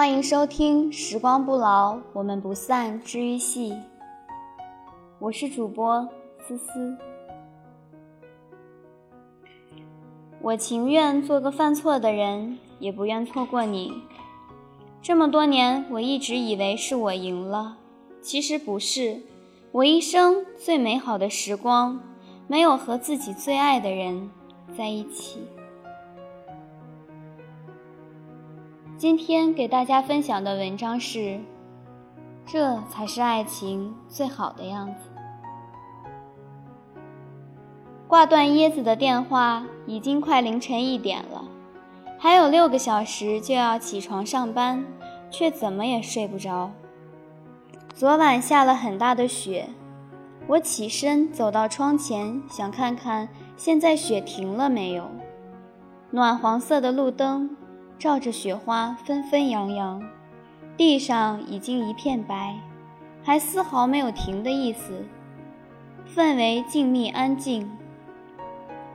欢迎收听《时光不老，我们不散》治愈系。我是主播思思。我情愿做个犯错的人，也不愿错过你。这么多年，我一直以为是我赢了，其实不是。我一生最美好的时光，没有和自己最爱的人在一起。今天给大家分享的文章是：这才是爱情最好的样子。挂断椰子的电话，已经快凌晨一点了，还有六个小时就要起床上班，却怎么也睡不着。昨晚下了很大的雪，我起身走到窗前，想看看现在雪停了没有。暖黄色的路灯照着雪花纷纷扬扬，地上已经一片白，还丝毫没有停的意思，氛围静谧安静。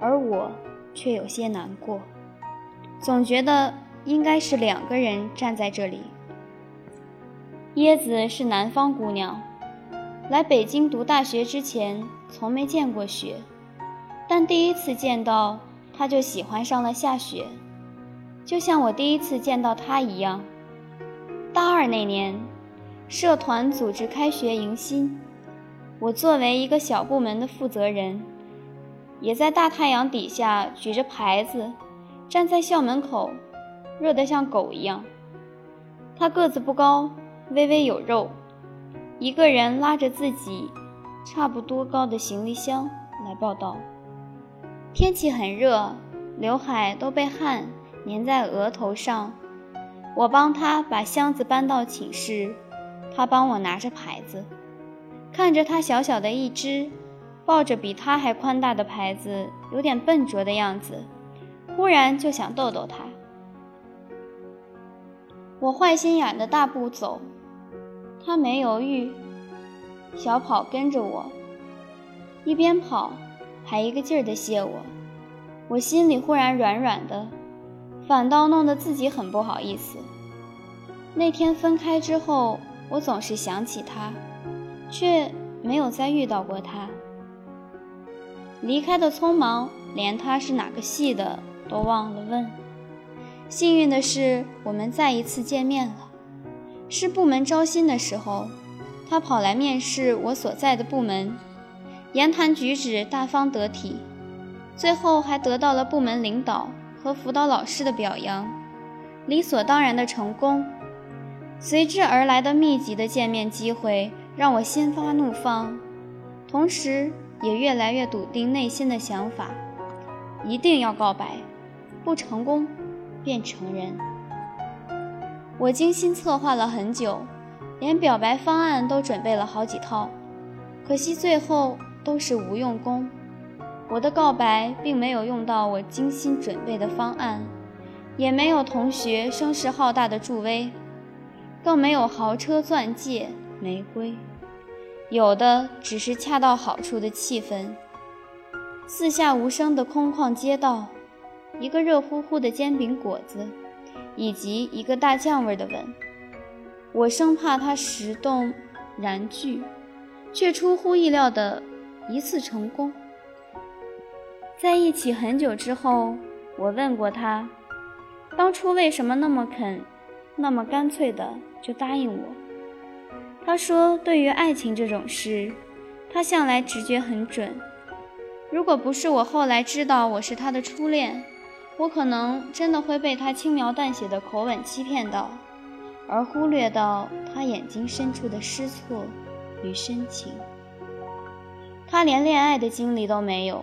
而我却有些难过，总觉得应该是两个人站在这里。椰子是南方姑娘，来北京读大学之前从没见过雪，但第一次见到她就喜欢上了下雪，就像我第一次见到他一样。大二那年，社团组织开学迎新，我作为一个小部门的负责人。也在大太阳底下举着牌子，站在校门口，热得像狗一样。他个子不高，微微有肉，一个人拉着自己差不多高的行李箱来报道。天气很热，刘海都被汗粘在额头上。我帮他把箱子搬到寝室，他帮我拿着牌子，看着他小小的一只。抱着比他还宽大的牌子，有点笨拙的样子，忽然就想逗逗他。我坏心眼的大步走，他没犹豫，小跑跟着我，一边跑还一个劲儿的谢我。我心里忽然软软的，反倒弄得自己很不好意思。那天分开之后，我总是想起他，却没有再遇到过他。离开的匆忙，连他是哪个系的都忘了问。幸运的是，我们再一次见面了，是部门招新的时候，他跑来面试我所在的部门，言谈举止大方得体，最后还得到了部门领导和辅导老师的表扬，理所当然的成功。随之而来的密集的见面机会，让我心花怒放，同时。也越来越笃定内心的想法，一定要告白，不成功便成人。我精心策划了很久，连表白方案都准备了好几套，可惜最后都是无用功。我的告白并没有用到我精心准备的方案，也没有同学声势浩大的助威，更没有豪车、钻戒、玫瑰。有的只是恰到好处的气氛，四下无声的空旷街道，一个热乎乎的煎饼果子，以及一个大酱味的吻。我生怕它石动燃具，却出乎意料的一次成功。在一起很久之后，我问过他，当初为什么那么肯，那么干脆的就答应我。他说：“对于爱情这种事，他向来直觉很准。如果不是我后来知道我是他的初恋，我可能真的会被他轻描淡写的口吻欺骗到，而忽略到他眼睛深处的失措与深情。他连恋爱的经历都没有，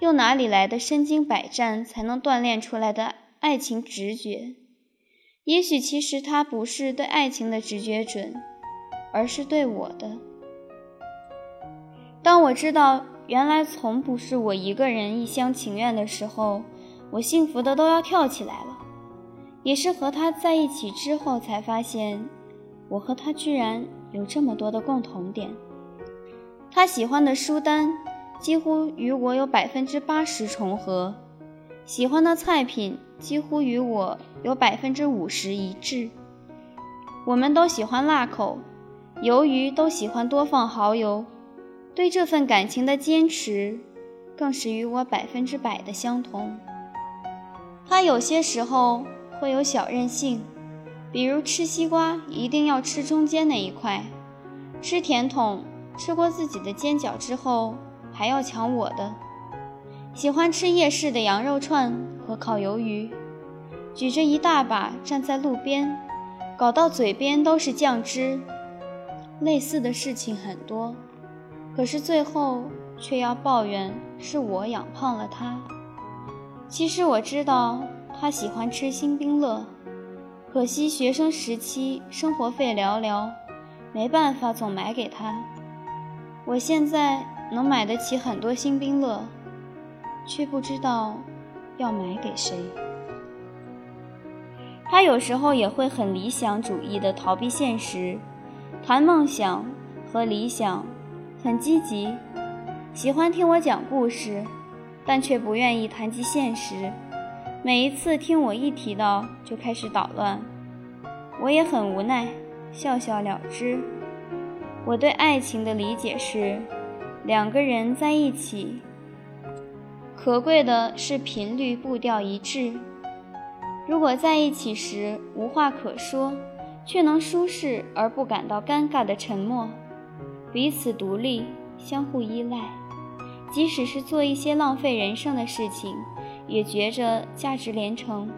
又哪里来的身经百战才能锻炼出来的爱情直觉？也许其实他不是对爱情的直觉准。”而是对我的。当我知道原来从不是我一个人一厢情愿的时候，我幸福的都要跳起来了。也是和他在一起之后才发现，我和他居然有这么多的共同点。他喜欢的书单几乎与我有百分之八十重合，喜欢的菜品几乎与我有百分之五十一致。我们都喜欢辣口，鱿鱼都喜欢多放蚝油。对这份感情的坚持，更是与我百分之百的相同。他有些时候会有小任性，比如吃西瓜一定要吃中间那一块，吃甜筒吃过自己的尖角之后还要抢我的。喜欢吃夜市的羊肉串和烤鱿鱼，举着一大把站在路边。搞到嘴边都是酱汁，类似的事情很多，可是最后却要抱怨是我养胖了他。其实我知道他喜欢吃新冰乐，可惜学生时期生活费寥寥，没办法总买给他。我现在能买得起很多新冰乐，却不知道要买给谁。他有时候也会很理想主义的逃避现实，谈梦想和理想，很积极，喜欢听我讲故事，但却不愿意谈及现实。每一次听我一提到，就开始捣乱。我也很无奈，笑笑了之。我对爱情的理解是，两个人在一起，可贵的是频率步调一致。如果在一起时无话可说，却能舒适而不感到尴尬的沉默，彼此独立，相互依赖，即使是做一些浪费人生的事情，也觉着价值连城，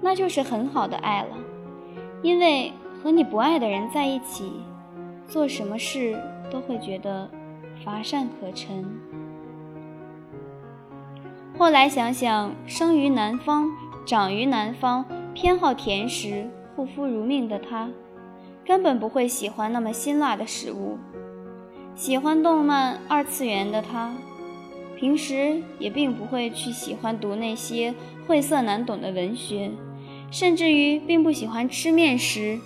那就是很好的爱了。因为和你不爱的人在一起，做什么事都会觉得乏善可陈。后来想想，生于南方。长于南方，偏好甜食，护肤如命的他，根本不会喜欢那么辛辣的食物。喜欢动漫二次元的他，平时也并不会去喜欢读那些晦涩难懂的文学，甚至于并不喜欢吃面食，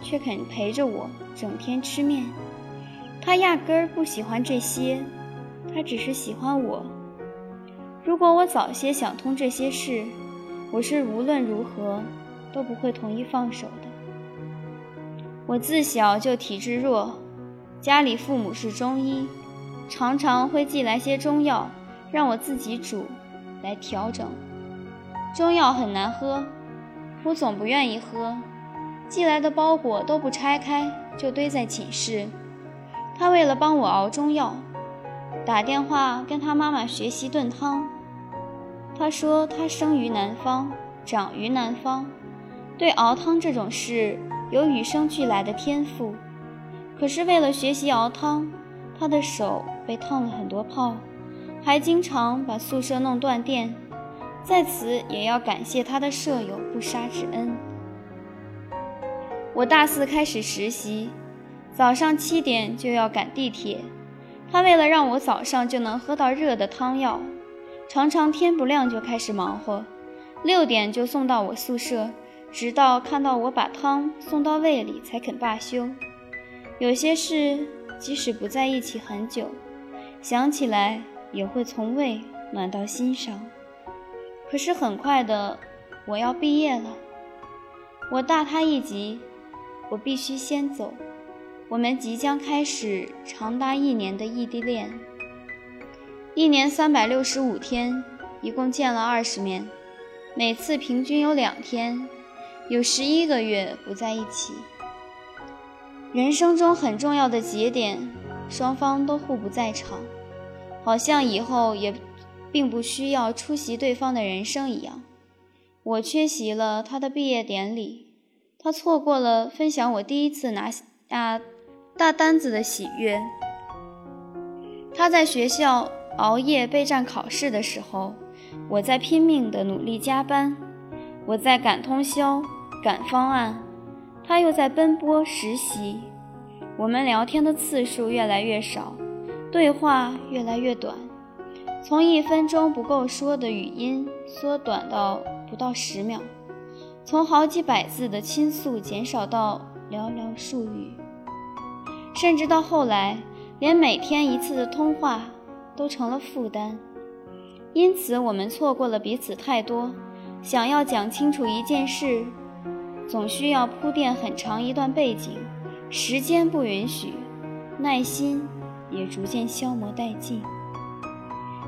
却肯陪着我整天吃面。他压根儿不喜欢这些，他只是喜欢我。如果我早些想通这些事，我是无论如何都不会同意放手的。我自小就体质弱，家里父母是中医，常常会寄来些中药让我自己煮来调整。中药很难喝，我总不愿意喝，寄来的包裹都不拆开就堆在寝室。他为了帮我熬中药，打电话跟他妈妈学习炖汤。他说：“他生于南方，长于南方，对熬汤这种事有与生俱来的天赋。可是为了学习熬汤，他的手被烫了很多泡，还经常把宿舍弄断电。在此也要感谢他的舍友不杀之恩。我大四开始实习，早上七点就要赶地铁。他为了让我早上就能喝到热的汤药。”常常天不亮就开始忙活，六点就送到我宿舍，直到看到我把汤送到胃里才肯罢休。有些事即使不在一起很久，想起来也会从胃暖到心上。可是很快的，我要毕业了，我大他一级，我必须先走。我们即将开始长达一年的异地恋。一年三百六十五天，一共见了二十面，每次平均有两天，有十一个月不在一起。人生中很重要的节点，双方都互不在场，好像以后也并不需要出席对方的人生一样。我缺席了他的毕业典礼，他错过了分享我第一次拿下大单子的喜悦。他在学校。熬夜备战考试的时候，我在拼命的努力加班；我在赶通宵、赶方案，他又在奔波实习。我们聊天的次数越来越少，对话越来越短，从一分钟不够说的语音缩短到不到十秒，从好几百字的倾诉减少到寥寥数语，甚至到后来，连每天一次的通话。都成了负担，因此我们错过了彼此太多。想要讲清楚一件事，总需要铺垫很长一段背景，时间不允许，耐心也逐渐消磨殆尽。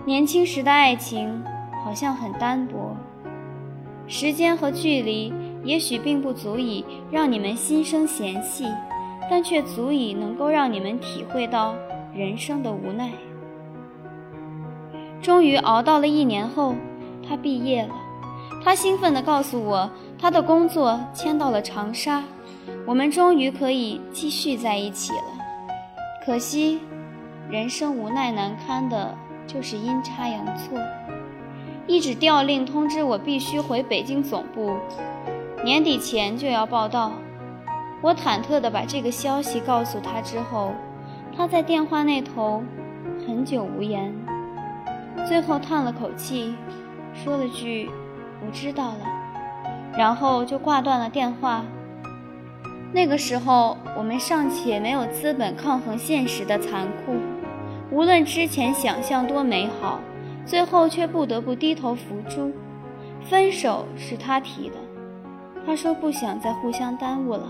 年轻时的爱情好像很单薄，时间和距离也许并不足以让你们心生嫌隙，但却足以能够让你们体会到人生的无奈。终于熬到了一年后，他毕业了。他兴奋地告诉我，他的工作迁到了长沙，我们终于可以继续在一起了。可惜，人生无奈难堪的就是阴差阳错，一纸调令通知我必须回北京总部，年底前就要报到。我忐忑地把这个消息告诉他之后，他在电话那头很久无言，最后叹了口气，说了句。我知道了，然后就挂断了电话。那个时候，我们尚且没有资本抗衡现实的残酷，无论之前想象多美好，最后却不得不低头服输。分手是他提的，他说不想再互相耽误了，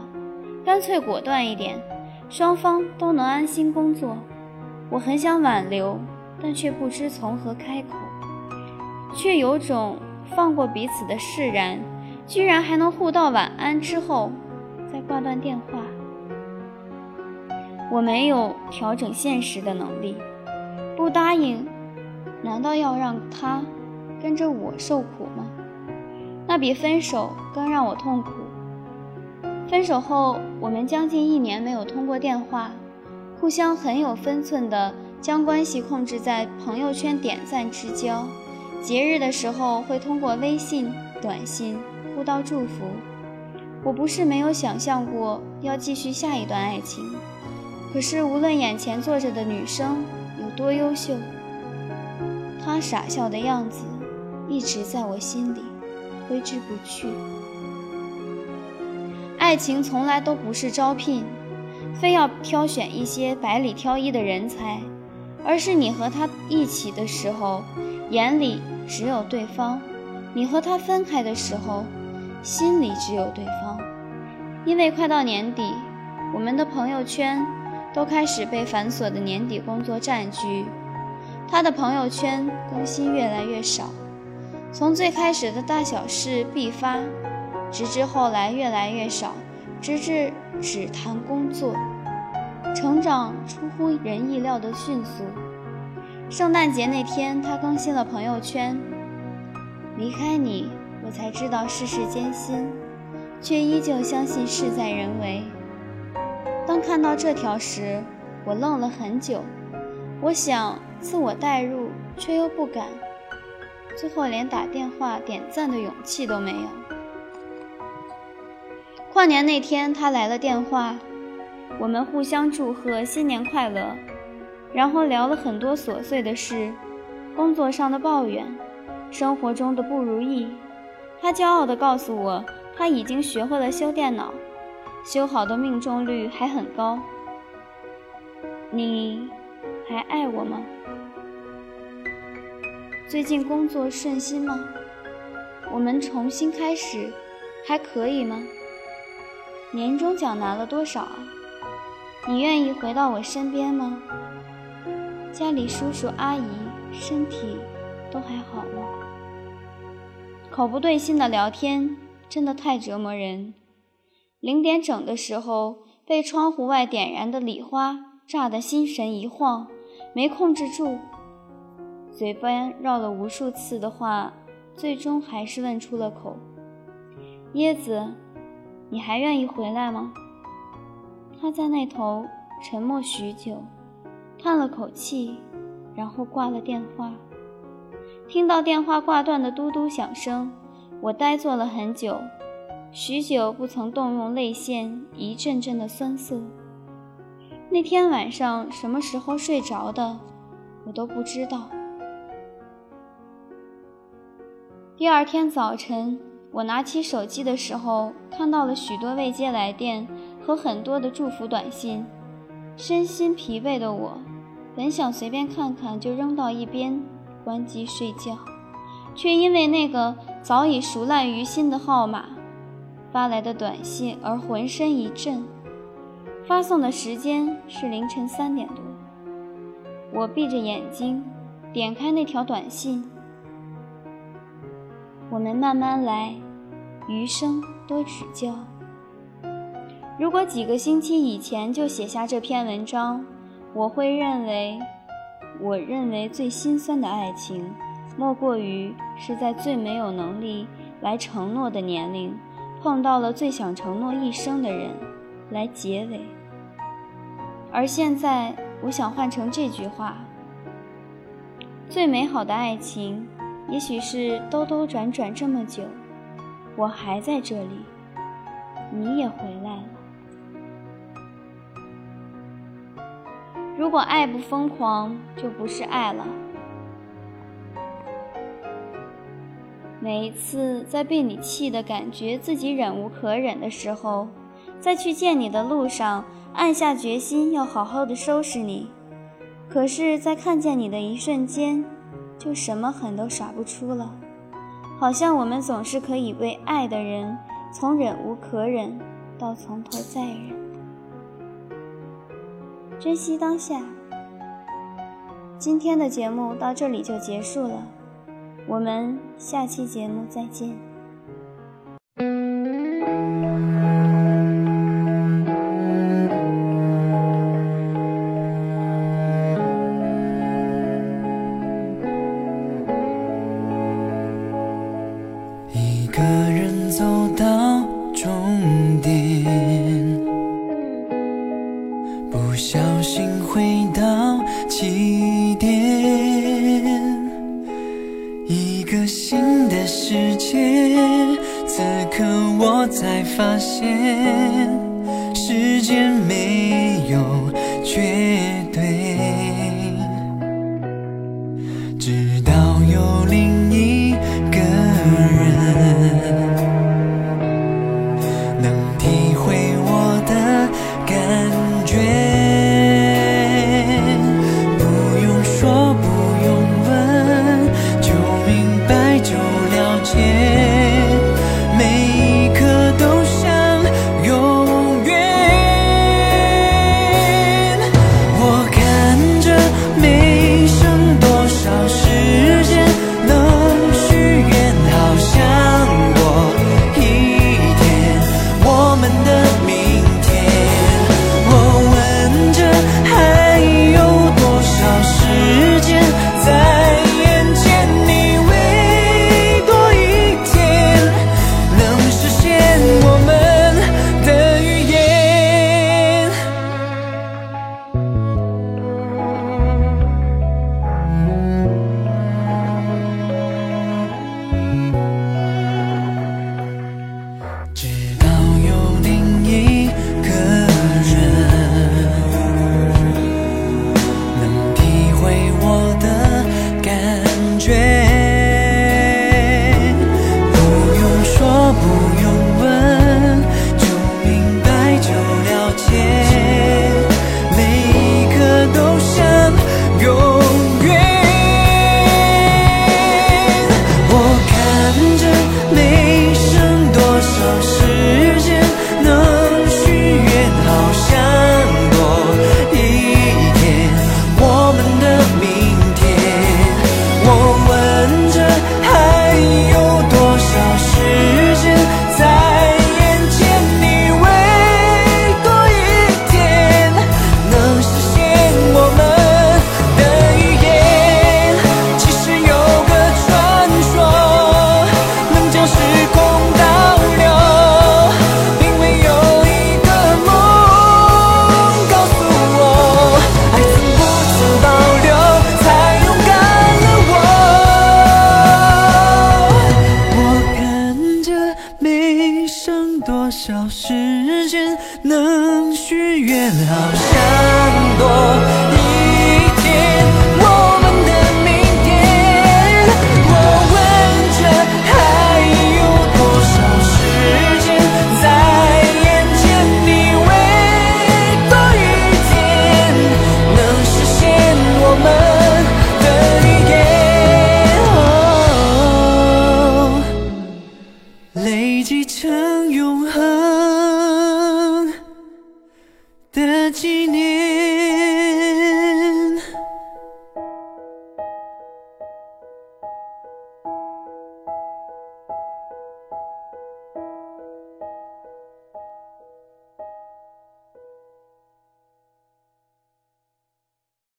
干脆果断一点，双方都能安心工作。我很想挽留，但却不知从何开口，却有种。放过彼此的释然，居然还能互道晚安之后再挂断电话。我没有调整现实的能力，不答应，难道要让他跟着我受苦吗？那比分手更让我痛苦。分手后，我们将近一年没有通过电话，互相很有分寸的将关系控制在朋友圈点赞之交。节日的时候会通过微信、短信互道祝福。我不是没有想象过要继续下一段爱情，可是无论眼前坐着的女生有多优秀，她傻笑的样子一直在我心里挥之不去。爱情从来都不是招聘，非要挑选一些百里挑一的人才，而是你和他一起的时候，眼里。只有对方，你和他分开的时候，心里只有对方。因为快到年底，我们的朋友圈都开始被繁琐的年底工作占据，他的朋友圈更新越来越少。从最开始的大小事必发，直至后来越来越少，直至只谈工作，成长出乎人意料的迅速。圣诞节那天，他更新了朋友圈。离开你，我才知道世事艰辛，却依旧相信事在人为。当看到这条时，我愣了很久。我想自我代入，却又不敢，最后连打电话点赞的勇气都没有。跨年那天，他来了电话，我们互相祝贺新年快乐。然后聊了很多琐碎的事，工作上的抱怨，生活中的不如意。他骄傲地告诉我，他已经学会了修电脑，修好的命中率还很高。你还爱我吗？最近工作顺心吗？我们重新开始，还可以吗？年终奖拿了多少啊？你愿意回到我身边吗？家里叔叔阿姨身体都还好吗？口不对心的聊天真的太折磨人。零点整的时候，被窗户外点燃的礼花炸得心神一晃，没控制住，嘴边绕了无数次的话，最终还是问出了口：“椰子，你还愿意回来吗？”他在那头沉默许久。叹了口气，然后挂了电话。听到电话挂断的嘟嘟响声，我呆坐了很久，许久不曾动用泪腺，一阵阵的酸涩。那天晚上什么时候睡着的，我都不知道。第二天早晨，我拿起手机的时候，看到了许多未接来电和很多的祝福短信。身心疲惫的我，本想随便看看就扔到一边，关机睡觉，却因为那个早已熟烂于心的号码，发来的短信而浑身一震。发送的时间是凌晨三点多。我闭着眼睛，点开那条短信：“我们慢慢来，余生多指教。”如果几个星期以前就写下这篇文章，我会认为，我认为最心酸的爱情，莫过于是在最没有能力来承诺的年龄，碰到了最想承诺一生的人，来结尾。而现在，我想换成这句话：最美好的爱情，也许是兜兜转转这么久，我还在这里，你也回来了。如果爱不疯狂，就不是爱了。每一次在被你气的感觉自己忍无可忍的时候，在去见你的路上，暗下决心要好好的收拾你。可是，在看见你的一瞬间，就什么狠都耍不出了。好像我们总是可以为爱的人，从忍无可忍到从头再忍。珍惜当下。今天的节目到这里就结束了，我们下期节目再见。